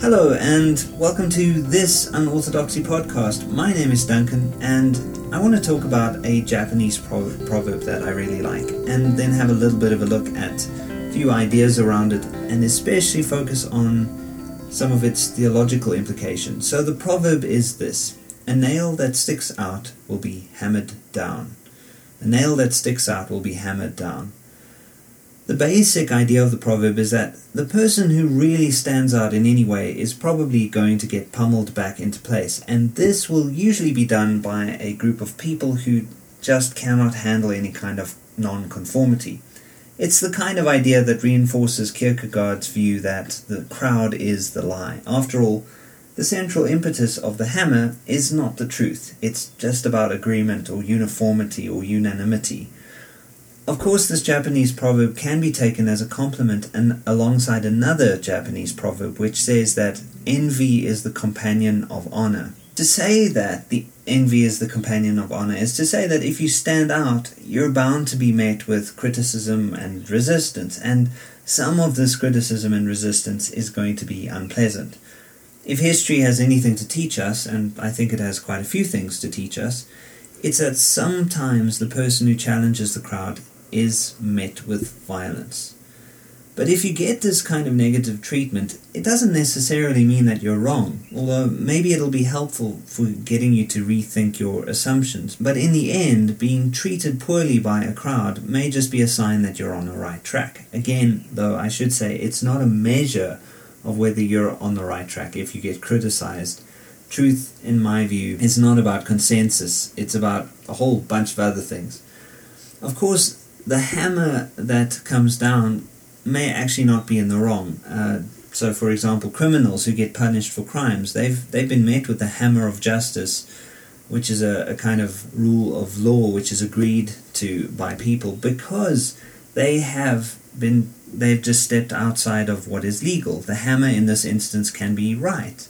Hello, and welcome to this Unorthodoxy podcast. My name is Duncan, and I want to talk about a Japanese pro- proverb that I really like, and then have a little bit of a look at a few ideas around it, and especially focus on some of its theological implications. So, the proverb is this A nail that sticks out will be hammered down. A nail that sticks out will be hammered down. The basic idea of the proverb is that the person who really stands out in any way is probably going to get pummeled back into place, and this will usually be done by a group of people who just cannot handle any kind of non-conformity. It's the kind of idea that reinforces Kierkegaard's view that the crowd is the lie. After all, the central impetus of the hammer is not the truth, it's just about agreement or uniformity or unanimity. Of course, this Japanese proverb can be taken as a compliment and alongside another Japanese proverb which says that envy is the companion of honor. To say that the envy is the companion of honor is to say that if you stand out, you're bound to be met with criticism and resistance, and some of this criticism and resistance is going to be unpleasant. If history has anything to teach us, and I think it has quite a few things to teach us, it's that sometimes the person who challenges the crowd is met with violence. But if you get this kind of negative treatment, it doesn't necessarily mean that you're wrong, although maybe it'll be helpful for getting you to rethink your assumptions. But in the end, being treated poorly by a crowd may just be a sign that you're on the right track. Again, though, I should say it's not a measure of whether you're on the right track if you get criticized. Truth, in my view, is not about consensus, it's about a whole bunch of other things. Of course, the hammer that comes down may actually not be in the wrong. Uh, so, for example, criminals who get punished for crimes, they've they've been met with the hammer of justice, which is a, a kind of rule of law which is agreed to by people because they have been they've just stepped outside of what is legal. The hammer in this instance can be right.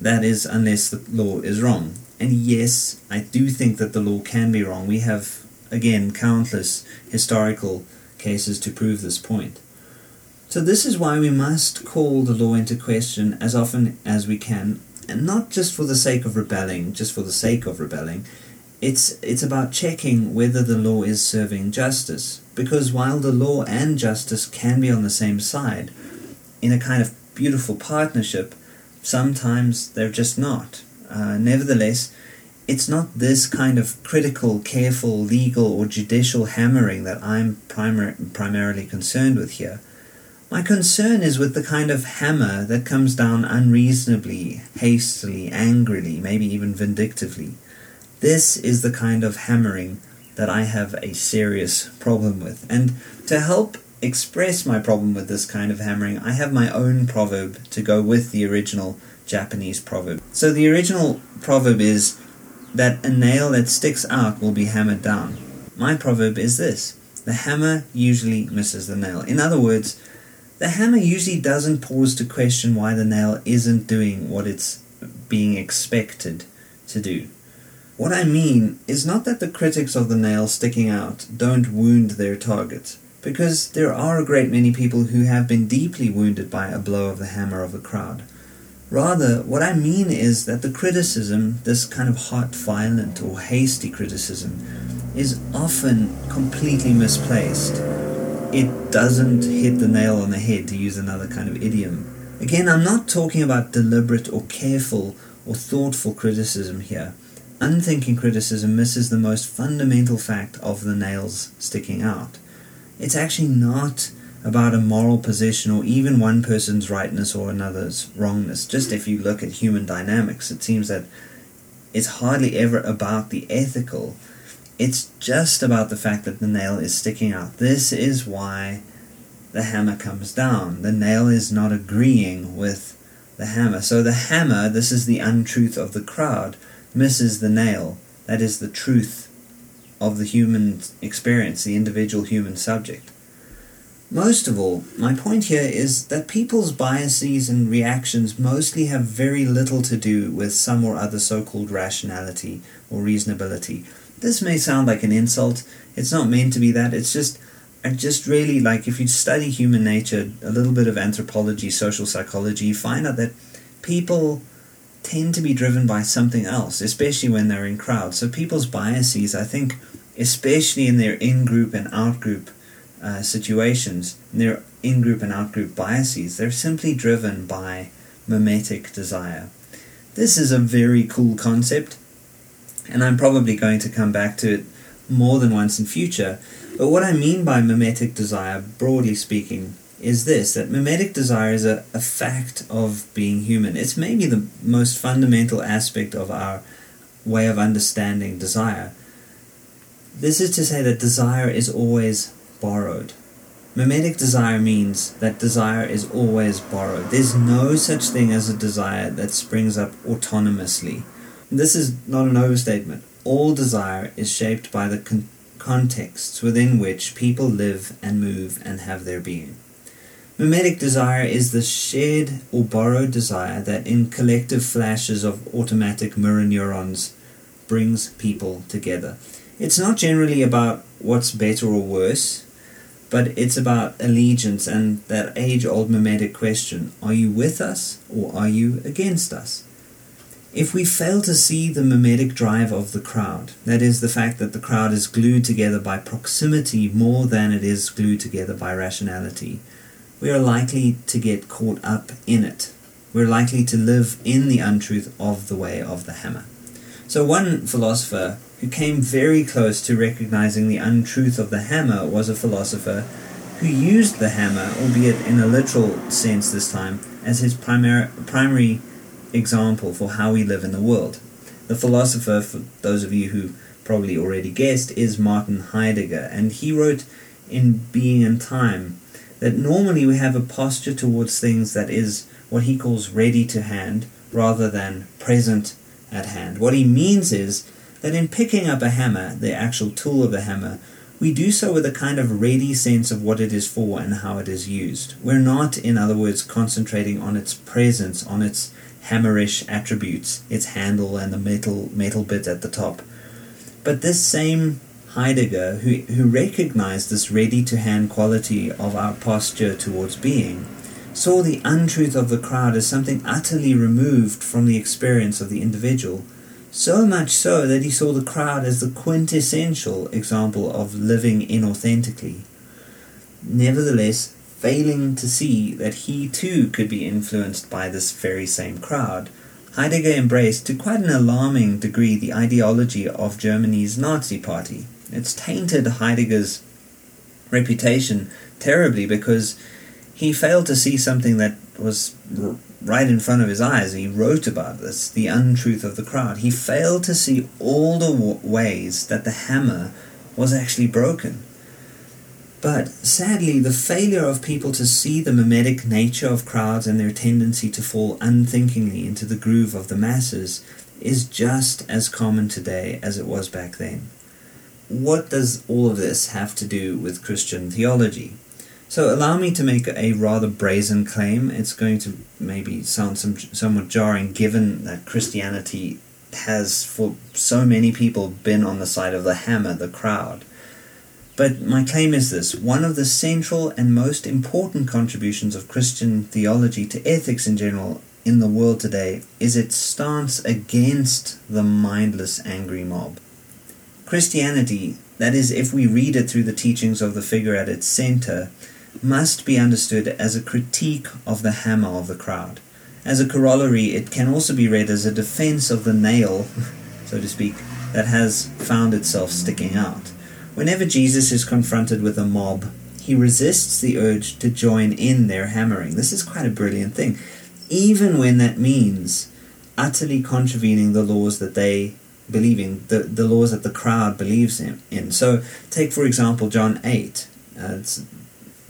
That is, unless the law is wrong. And yes, I do think that the law can be wrong. We have again, countless historical cases to prove this point. So, this is why we must call the law into question as often as we can, and not just for the sake of rebelling, just for the sake of rebelling. It's, it's about checking whether the law is serving justice. Because while the law and justice can be on the same side, in a kind of beautiful partnership, sometimes they're just not. Uh, nevertheless, it's not this kind of critical, careful, legal, or judicial hammering that I'm primar- primarily concerned with here. My concern is with the kind of hammer that comes down unreasonably, hastily, angrily, maybe even vindictively. This is the kind of hammering that I have a serious problem with. And to help express my problem with this kind of hammering, I have my own proverb to go with the original Japanese proverb. So the original proverb is that a nail that sticks out will be hammered down. My proverb is this the hammer usually misses the nail. In other words, the hammer usually doesn't pause to question why the nail isn't doing what it's being expected to do. What I mean is not that the critics of the nail sticking out don't wound their target, because there are a great many people who have been deeply wounded by a blow of the hammer of a crowd. Rather, what I mean is that the criticism, this kind of hot, violent, or hasty criticism, is often completely misplaced. It doesn't hit the nail on the head, to use another kind of idiom. Again, I'm not talking about deliberate or careful or thoughtful criticism here. Unthinking criticism misses the most fundamental fact of the nails sticking out. It's actually not about a moral position or even one person's rightness or another's wrongness. Just if you look at human dynamics, it seems that it's hardly ever about the ethical. It's just about the fact that the nail is sticking out. This is why the hammer comes down. The nail is not agreeing with the hammer. So the hammer, this is the untruth of the crowd, misses the nail. That is the truth of the human experience, the individual human subject. Most of all, my point here is that people's biases and reactions mostly have very little to do with some or other so called rationality or reasonability. This may sound like an insult, it's not meant to be that, it's just are just really like if you study human nature, a little bit of anthropology, social psychology, you find out that people tend to be driven by something else, especially when they're in crowds. So people's biases, I think, especially in their in-group and out-group uh, situations, their in-group and out-group biases, they're simply driven by mimetic desire. This is a very cool concept, and I'm probably going to come back to it more than once in future. But what I mean by mimetic desire, broadly speaking, is this that mimetic desire is a, a fact of being human. It's maybe the most fundamental aspect of our way of understanding desire. This is to say that desire is always borrowed. Mimetic desire means that desire is always borrowed. There's no such thing as a desire that springs up autonomously. This is not an overstatement. All desire is shaped by the con- contexts within which people live and move and have their being. Mimetic desire is the shared or borrowed desire that, in collective flashes of automatic mirror neurons, brings people together. It's not generally about what's better or worse, but it's about allegiance and that age old mimetic question are you with us or are you against us? If we fail to see the mimetic drive of the crowd, that is, the fact that the crowd is glued together by proximity more than it is glued together by rationality, we are likely to get caught up in it. We're likely to live in the untruth of the way of the hammer. So, one philosopher who came very close to recognizing the untruth of the hammer was a philosopher who used the hammer, albeit in a literal sense this time, as his primary, primary example for how we live in the world. The philosopher, for those of you who probably already guessed, is Martin Heidegger, and he wrote in Being and Time that normally we have a posture towards things that is what he calls ready to hand rather than present at hand. What he means is that in picking up a hammer, the actual tool of the hammer, we do so with a kind of ready sense of what it is for and how it is used. We're not, in other words, concentrating on its presence, on its hammerish attributes, its handle and the metal metal bit at the top. But this same Heidegger, who, who recognized this ready to hand quality of our posture towards being, saw the untruth of the crowd as something utterly removed from the experience of the individual so much so that he saw the crowd as the quintessential example of living inauthentically. Nevertheless, failing to see that he too could be influenced by this very same crowd, Heidegger embraced to quite an alarming degree the ideology of Germany's Nazi Party. It's tainted Heidegger's reputation terribly because he failed to see something that was right in front of his eyes. He wrote about this, the untruth of the crowd. He failed to see all the w- ways that the hammer was actually broken. But sadly, the failure of people to see the mimetic nature of crowds and their tendency to fall unthinkingly into the groove of the masses is just as common today as it was back then. What does all of this have to do with Christian theology? So allow me to make a rather brazen claim. It's going to maybe sound some, somewhat jarring given that Christianity has, for so many people, been on the side of the hammer, the crowd. But my claim is this one of the central and most important contributions of Christian theology to ethics in general in the world today is its stance against the mindless, angry mob. Christianity, that is, if we read it through the teachings of the figure at its center, must be understood as a critique of the hammer of the crowd. As a corollary, it can also be read as a defense of the nail, so to speak, that has found itself sticking out. Whenever Jesus is confronted with a mob, he resists the urge to join in their hammering. This is quite a brilliant thing, even when that means utterly contravening the laws that they believing the, the laws that the crowd believes in, in. So take for example John 8. Uh, it's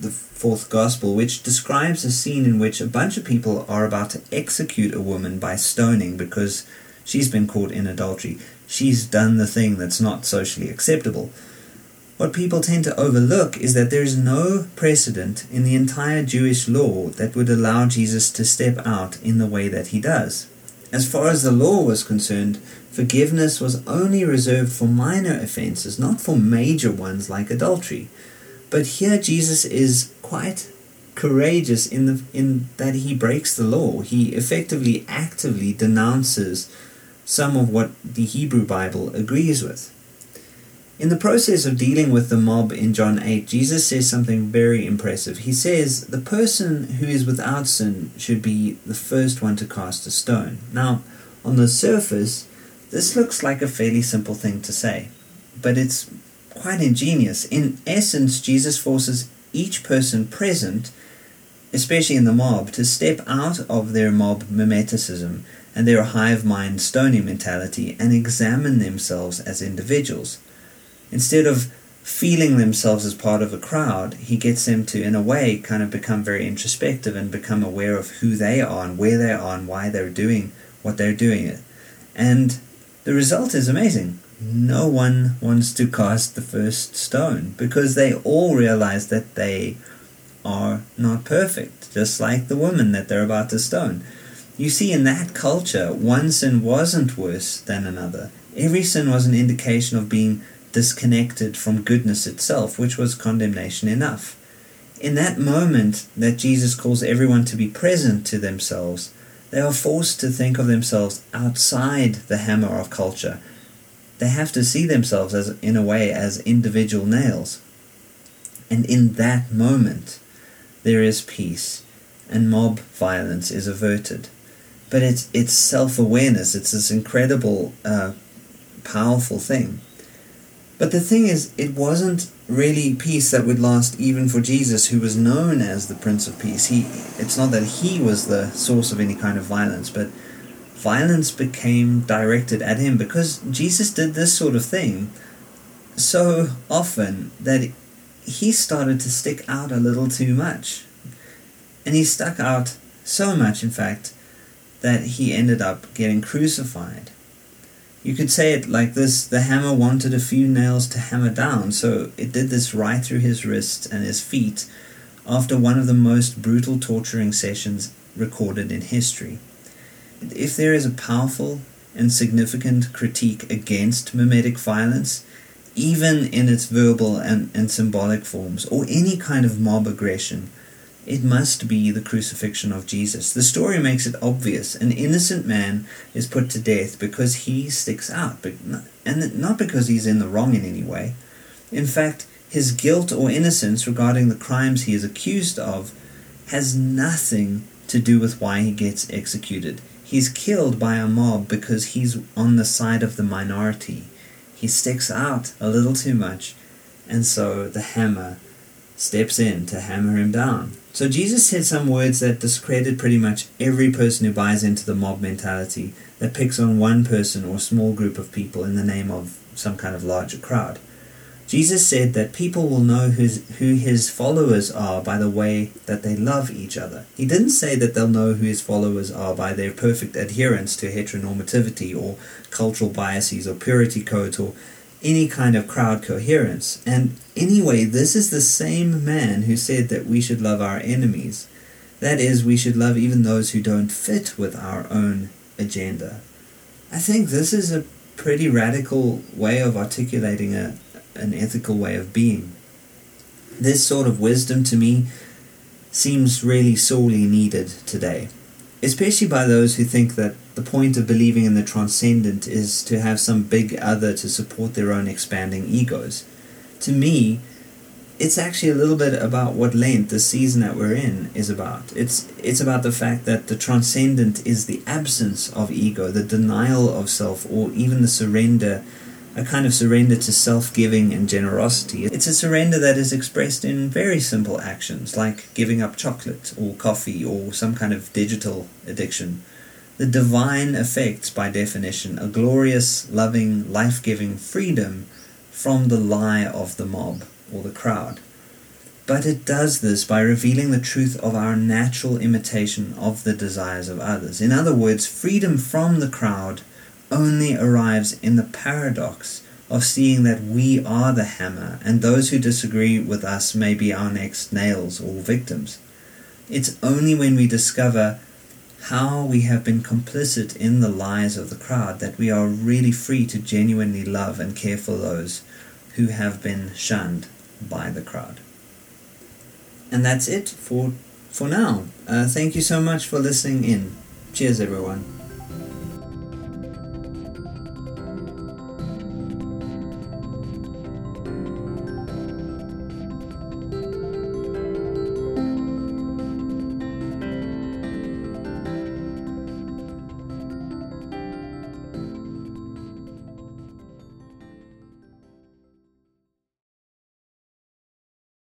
the fourth gospel, which describes a scene in which a bunch of people are about to execute a woman by stoning because she's been caught in adultery. She's done the thing that's not socially acceptable. What people tend to overlook is that there is no precedent in the entire Jewish law that would allow Jesus to step out in the way that he does. As far as the law was concerned, forgiveness was only reserved for minor offenses, not for major ones like adultery. But here Jesus is quite courageous in the in that he breaks the law. He effectively actively denounces some of what the Hebrew Bible agrees with. In the process of dealing with the mob in John 8, Jesus says something very impressive. He says, The person who is without sin should be the first one to cast a stone. Now, on the surface, this looks like a fairly simple thing to say, but it's quite ingenious. In essence, Jesus forces each person present, especially in the mob, to step out of their mob mimeticism and their hive mind stony mentality and examine themselves as individuals. Instead of feeling themselves as part of a crowd, he gets them to, in a way, kind of become very introspective and become aware of who they are and where they are and why they're doing what they're doing. it. And the result is amazing. No one wants to cast the first stone because they all realize that they are not perfect, just like the woman that they're about to stone. You see, in that culture, one sin wasn't worse than another. Every sin was an indication of being disconnected from goodness itself, which was condemnation enough. In that moment that Jesus calls everyone to be present to themselves, they are forced to think of themselves outside the hammer of culture. They have to see themselves as in a way as individual nails. And in that moment there is peace and mob violence is averted. But it's it's self awareness, it's this incredible uh, powerful thing. But the thing is, it wasn't really peace that would last even for Jesus, who was known as the Prince of Peace. He, it's not that he was the source of any kind of violence, but violence became directed at him because Jesus did this sort of thing so often that he started to stick out a little too much. And he stuck out so much, in fact, that he ended up getting crucified. You could say it like this the hammer wanted a few nails to hammer down, so it did this right through his wrists and his feet after one of the most brutal torturing sessions recorded in history. If there is a powerful and significant critique against mimetic violence, even in its verbal and, and symbolic forms, or any kind of mob aggression, it must be the crucifixion of Jesus. The story makes it obvious. An innocent man is put to death because he sticks out, but not, and not because he's in the wrong in any way. In fact, his guilt or innocence regarding the crimes he is accused of has nothing to do with why he gets executed. He's killed by a mob because he's on the side of the minority. He sticks out a little too much, and so the hammer steps in to hammer him down. So Jesus said some words that discredit pretty much every person who buys into the mob mentality that picks on one person or small group of people in the name of some kind of larger crowd. Jesus said that people will know who his followers are by the way that they love each other. He didn't say that they'll know who his followers are by their perfect adherence to heteronormativity or cultural biases or purity codes or any kind of crowd coherence. And anyway, this is the same man who said that we should love our enemies. That is, we should love even those who don't fit with our own agenda. I think this is a pretty radical way of articulating a, an ethical way of being. This sort of wisdom to me seems really sorely needed today especially by those who think that the point of believing in the transcendent is to have some big other to support their own expanding egos. To me, it's actually a little bit about what Lent, the season that we're in, is about. It's it's about the fact that the transcendent is the absence of ego, the denial of self, or even the surrender a kind of surrender to self giving and generosity. It's a surrender that is expressed in very simple actions like giving up chocolate or coffee or some kind of digital addiction. The divine affects, by definition, a glorious, loving, life giving freedom from the lie of the mob or the crowd. But it does this by revealing the truth of our natural imitation of the desires of others. In other words, freedom from the crowd only arrives in the paradox of seeing that we are the hammer and those who disagree with us may be our next nails or victims. It's only when we discover how we have been complicit in the lies of the crowd that we are really free to genuinely love and care for those who have been shunned by the crowd. and that's it for for now. Uh, thank you so much for listening in. Cheers, everyone.